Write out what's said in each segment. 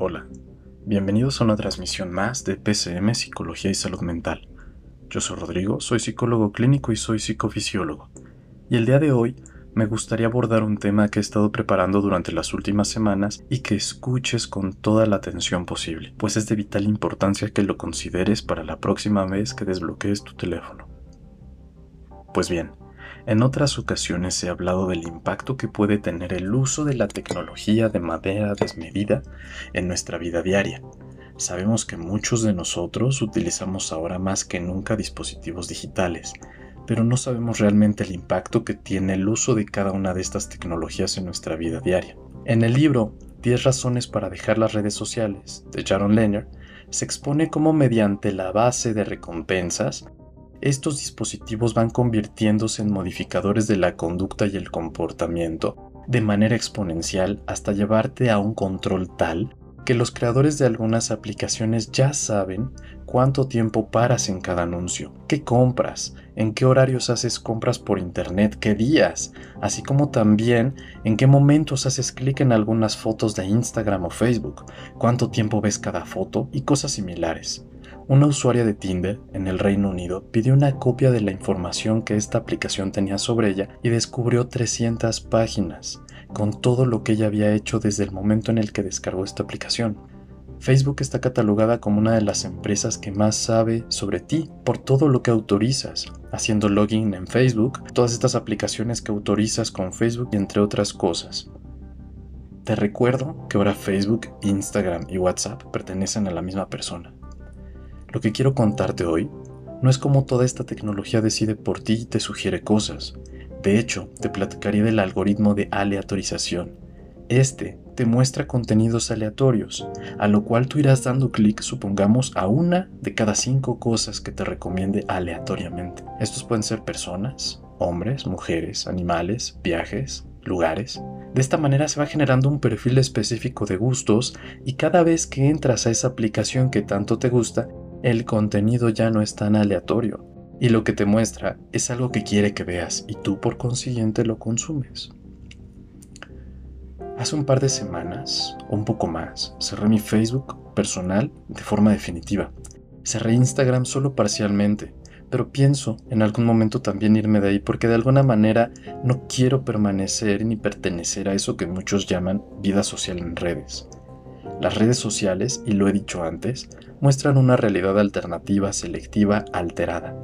Hola, bienvenidos a una transmisión más de PCM Psicología y Salud Mental. Yo soy Rodrigo, soy psicólogo clínico y soy psicofisiólogo. Y el día de hoy me gustaría abordar un tema que he estado preparando durante las últimas semanas y que escuches con toda la atención posible, pues es de vital importancia que lo consideres para la próxima vez que desbloquees tu teléfono. Pues bien, en otras ocasiones he hablado del impacto que puede tener el uso de la tecnología de manera desmedida en nuestra vida diaria. Sabemos que muchos de nosotros utilizamos ahora más que nunca dispositivos digitales, pero no sabemos realmente el impacto que tiene el uso de cada una de estas tecnologías en nuestra vida diaria. En el libro 10 razones para dejar las redes sociales de Jaron Lehner, se expone cómo mediante la base de recompensas, estos dispositivos van convirtiéndose en modificadores de la conducta y el comportamiento de manera exponencial hasta llevarte a un control tal que los creadores de algunas aplicaciones ya saben cuánto tiempo paras en cada anuncio, qué compras, en qué horarios haces compras por internet, qué días, así como también en qué momentos haces clic en algunas fotos de Instagram o Facebook, cuánto tiempo ves cada foto y cosas similares. Una usuaria de Tinder en el Reino Unido pidió una copia de la información que esta aplicación tenía sobre ella y descubrió 300 páginas con todo lo que ella había hecho desde el momento en el que descargó esta aplicación. Facebook está catalogada como una de las empresas que más sabe sobre ti por todo lo que autorizas, haciendo login en Facebook, todas estas aplicaciones que autorizas con Facebook y entre otras cosas. Te recuerdo que ahora Facebook, Instagram y WhatsApp pertenecen a la misma persona. Lo que quiero contarte hoy no es cómo toda esta tecnología decide por ti y te sugiere cosas, de hecho, te platicaría del algoritmo de aleatorización. Este te muestra contenidos aleatorios, a lo cual tú irás dando clic, supongamos, a una de cada cinco cosas que te recomiende aleatoriamente. Estos pueden ser personas, hombres, mujeres, animales, viajes, lugares. De esta manera se va generando un perfil específico de gustos y cada vez que entras a esa aplicación que tanto te gusta, el contenido ya no es tan aleatorio, y lo que te muestra es algo que quiere que veas y tú por consiguiente lo consumes. Hace un par de semanas, o un poco más, cerré mi Facebook personal de forma definitiva. Cerré Instagram solo parcialmente, pero pienso en algún momento también irme de ahí porque de alguna manera no quiero permanecer ni pertenecer a eso que muchos llaman vida social en redes. Las redes sociales, y lo he dicho antes, muestran una realidad alternativa, selectiva, alterada,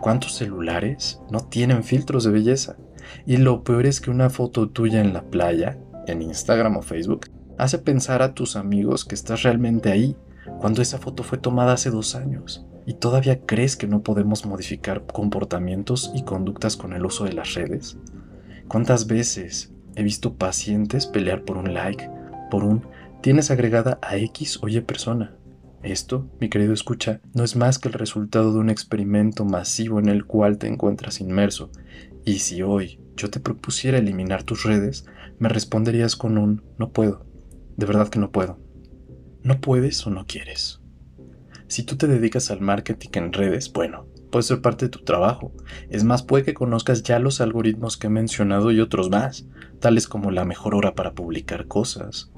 ¿Cuántos celulares no tienen filtros de belleza? Y lo peor es que una foto tuya en la playa, en Instagram o Facebook, hace pensar a tus amigos que estás realmente ahí, cuando esa foto fue tomada hace dos años. ¿Y todavía crees que no podemos modificar comportamientos y conductas con el uso de las redes? ¿Cuántas veces he visto pacientes pelear por un like, por un tienes agregada a X o Y persona? Esto, mi querido escucha, no es más que el resultado de un experimento masivo en el cual te encuentras inmerso, y si hoy yo te propusiera eliminar tus redes, me responderías con un no puedo, de verdad que no puedo. ¿No puedes o no quieres? Si tú te dedicas al marketing en redes, bueno, puede ser parte de tu trabajo. Es más, puede que conozcas ya los algoritmos que he mencionado y otros más, tales como la mejor hora para publicar cosas,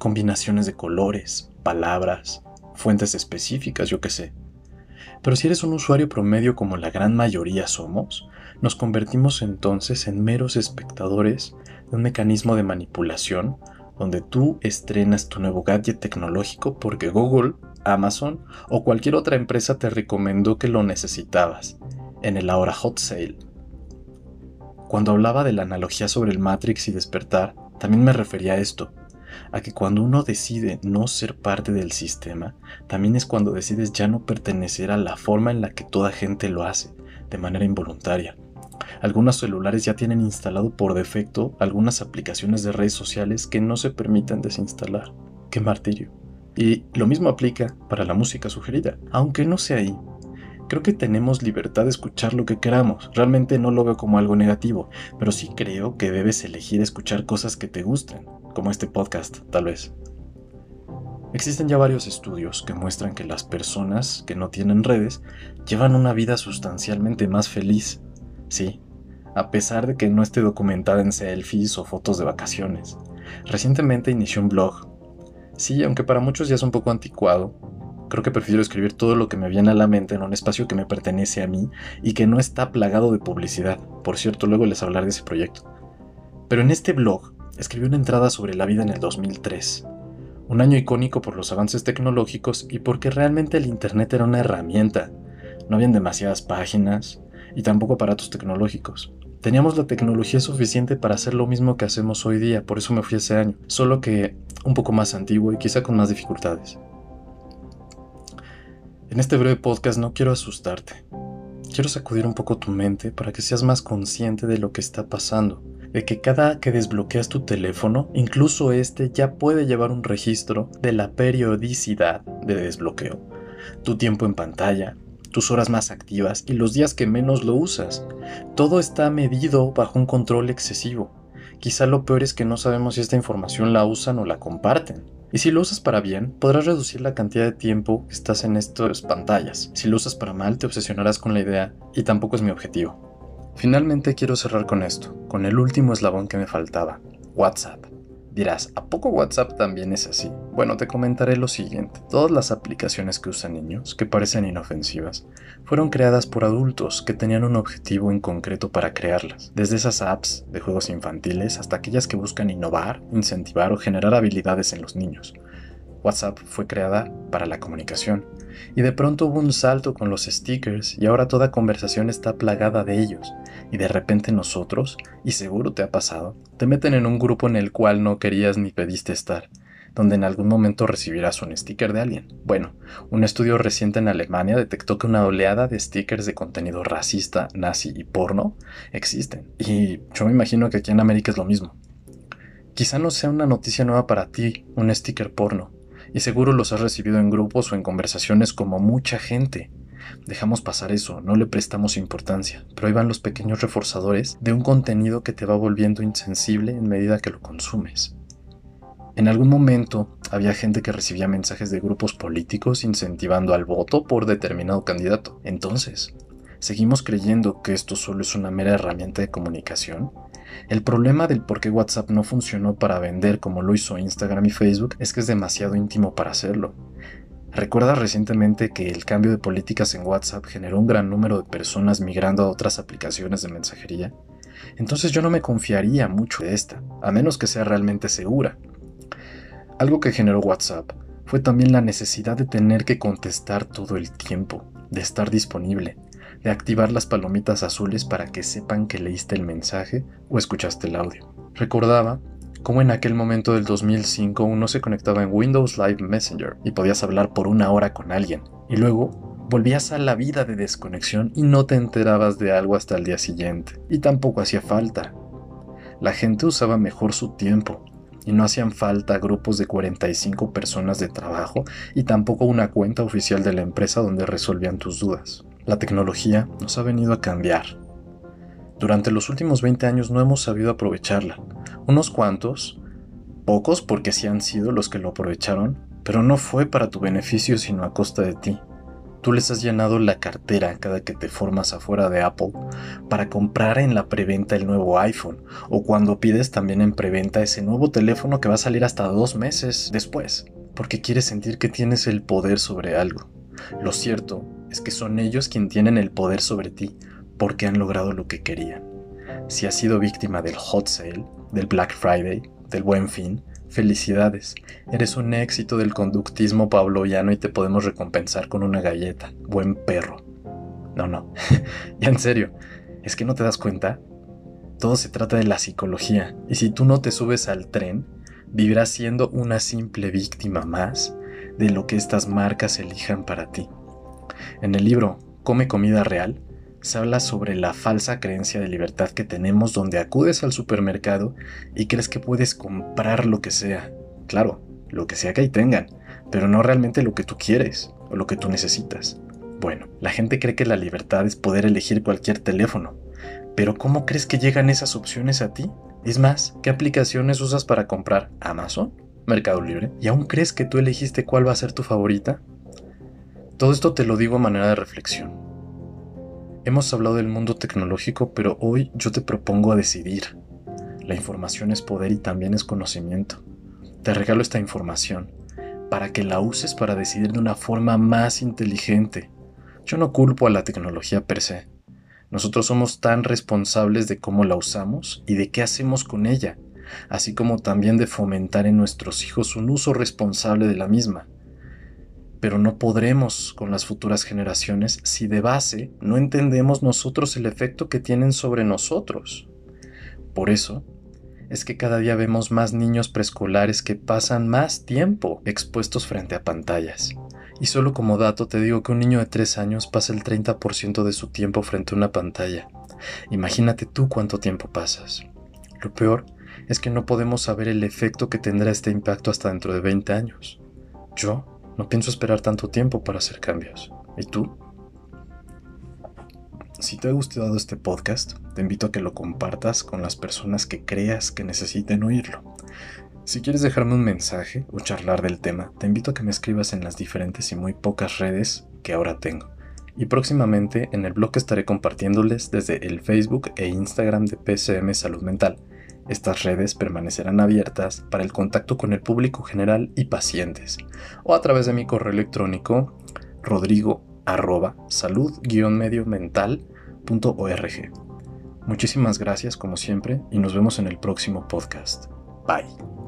combinaciones de colores, palabras, fuentes específicas, yo qué sé. Pero si eres un usuario promedio como la gran mayoría somos, nos convertimos entonces en meros espectadores de un mecanismo de manipulación donde tú estrenas tu nuevo gadget tecnológico porque Google, Amazon o cualquier otra empresa te recomendó que lo necesitabas en el ahora hot sale. Cuando hablaba de la analogía sobre el Matrix y despertar, también me refería a esto, a que cuando uno decide no ser parte del sistema, también es cuando decides ya no pertenecer a la forma en la que toda gente lo hace, de manera involuntaria. Algunos celulares ya tienen instalado por defecto algunas aplicaciones de redes sociales que no se permiten desinstalar. ¡Qué martirio! Y lo mismo aplica para la música sugerida, aunque no sea ahí. Creo que tenemos libertad de escuchar lo que queramos. Realmente no lo veo como algo negativo, pero sí creo que debes elegir escuchar cosas que te gusten, como este podcast, tal vez. Existen ya varios estudios que muestran que las personas que no tienen redes llevan una vida sustancialmente más feliz. Sí, a pesar de que no esté documentada en selfies o fotos de vacaciones. Recientemente inició un blog Sí, aunque para muchos ya es un poco anticuado, creo que prefiero escribir todo lo que me viene a la mente en un espacio que me pertenece a mí y que no está plagado de publicidad. Por cierto, luego les hablaré de ese proyecto. Pero en este blog escribí una entrada sobre la vida en el 2003, un año icónico por los avances tecnológicos y porque realmente el Internet era una herramienta. No habían demasiadas páginas y tampoco aparatos tecnológicos. Teníamos la tecnología suficiente para hacer lo mismo que hacemos hoy día, por eso me fui ese año, solo que un poco más antiguo y quizá con más dificultades. En este breve podcast no quiero asustarte, quiero sacudir un poco tu mente para que seas más consciente de lo que está pasando, de que cada que desbloqueas tu teléfono, incluso este ya puede llevar un registro de la periodicidad de desbloqueo, tu tiempo en pantalla, tus horas más activas y los días que menos lo usas. Todo está medido bajo un control excesivo. Quizá lo peor es que no sabemos si esta información la usan o la comparten. Y si lo usas para bien, podrás reducir la cantidad de tiempo que estás en estas pantallas. Si lo usas para mal, te obsesionarás con la idea y tampoco es mi objetivo. Finalmente quiero cerrar con esto, con el último eslabón que me faltaba, WhatsApp. Dirás, ¿a poco WhatsApp también es así? Bueno, te comentaré lo siguiente. Todas las aplicaciones que usan niños, que parecen inofensivas, fueron creadas por adultos que tenían un objetivo en concreto para crearlas. Desde esas apps de juegos infantiles hasta aquellas que buscan innovar, incentivar o generar habilidades en los niños. WhatsApp fue creada para la comunicación, y de pronto hubo un salto con los stickers y ahora toda conversación está plagada de ellos, y de repente nosotros, y seguro te ha pasado, te meten en un grupo en el cual no querías ni pediste estar, donde en algún momento recibirás un sticker de alguien. Bueno, un estudio reciente en Alemania detectó que una oleada de stickers de contenido racista, nazi y porno existen, y yo me imagino que aquí en América es lo mismo. Quizá no sea una noticia nueva para ti, un sticker porno, y seguro los has recibido en grupos o en conversaciones como mucha gente. Dejamos pasar eso, no le prestamos importancia, pero ahí van los pequeños reforzadores de un contenido que te va volviendo insensible en medida que lo consumes. En algún momento había gente que recibía mensajes de grupos políticos incentivando al voto por determinado candidato. Entonces, ¿seguimos creyendo que esto solo es una mera herramienta de comunicación? El problema del por qué WhatsApp no funcionó para vender como lo hizo Instagram y Facebook es que es demasiado íntimo para hacerlo. ¿Recuerdas recientemente que el cambio de políticas en WhatsApp generó un gran número de personas migrando a otras aplicaciones de mensajería? Entonces yo no me confiaría mucho de esta, a menos que sea realmente segura. Algo que generó WhatsApp fue también la necesidad de tener que contestar todo el tiempo, de estar disponible, de activar las palomitas azules para que sepan que leíste el mensaje o escuchaste el audio. Recordaba cómo en aquel momento del 2005 uno se conectaba en Windows Live Messenger y podías hablar por una hora con alguien, y luego volvías a la vida de desconexión y no te enterabas de algo hasta el día siguiente, y tampoco hacía falta. La gente usaba mejor su tiempo, y no hacían falta grupos de 45 personas de trabajo y tampoco una cuenta oficial de la empresa donde resolvían tus dudas. La tecnología nos ha venido a cambiar. Durante los últimos 20 años no hemos sabido aprovecharla. Unos cuantos, pocos porque sí han sido los que lo aprovecharon, pero no fue para tu beneficio sino a costa de ti. Tú les has llenado la cartera cada que te formas afuera de Apple para comprar en la preventa el nuevo iPhone o cuando pides también en preventa ese nuevo teléfono que va a salir hasta dos meses después, porque quieres sentir que tienes el poder sobre algo. Lo cierto es que son ellos quienes tienen el poder sobre ti porque han logrado lo que querían. Si has sido víctima del hot sale, del Black Friday, del buen fin, felicidades. Eres un éxito del conductismo pavloviano y te podemos recompensar con una galleta. Buen perro. No, no. ya en serio. ¿Es que no te das cuenta? Todo se trata de la psicología. Y si tú no te subes al tren, vivirás siendo una simple víctima más de lo que estas marcas elijan para ti. En el libro Come comida real, se habla sobre la falsa creencia de libertad que tenemos donde acudes al supermercado y crees que puedes comprar lo que sea. Claro, lo que sea que ahí tengan, pero no realmente lo que tú quieres o lo que tú necesitas. Bueno, la gente cree que la libertad es poder elegir cualquier teléfono, pero ¿cómo crees que llegan esas opciones a ti? Es más, ¿qué aplicaciones usas para comprar? ¿Amazon? ¿Mercado Libre? ¿Y aún crees que tú elegiste cuál va a ser tu favorita? Todo esto te lo digo a manera de reflexión. Hemos hablado del mundo tecnológico, pero hoy yo te propongo a decidir. La información es poder y también es conocimiento. Te regalo esta información. para que la uses para decidir de una forma más inteligente. Yo no culpo a la tecnología per se. Nosotros somos tan responsables de cómo la usamos y de qué hacemos con ella, así como también de fomentar en nuestros hijos un uso responsable de la misma. Pero no podremos con las futuras generaciones si de base no entendemos nosotros el efecto que tienen sobre nosotros. Por eso, es que cada día vemos más niños preescolares que pasan más tiempo expuestos frente a pantallas. Y solo como dato te digo que un niño de 3 años pasa el 30% de su tiempo frente a una pantalla. Imagínate tú cuánto tiempo pasas. Lo peor es que no podemos saber el efecto que tendrá este impacto hasta dentro de 20 años. Yo no pienso esperar tanto tiempo para hacer cambios. ¿Y tú? Si te ha gustado este podcast, te invito a que lo compartas con las personas que creas que necesiten oírlo. Si quieres dejarme un mensaje o charlar del tema, te invito a que me escribas en las diferentes y muy pocas redes que ahora tengo. Y próximamente en el blog estaré compartiéndoles desde el Facebook e Instagram de PCM Salud Mental. Estas redes permanecerán abiertas para el contacto con el público general y pacientes, o a través de mi correo electrónico rodrigo arroba salud-mediomental.org. Muchísimas gracias como siempre y nos vemos en el próximo podcast. Bye.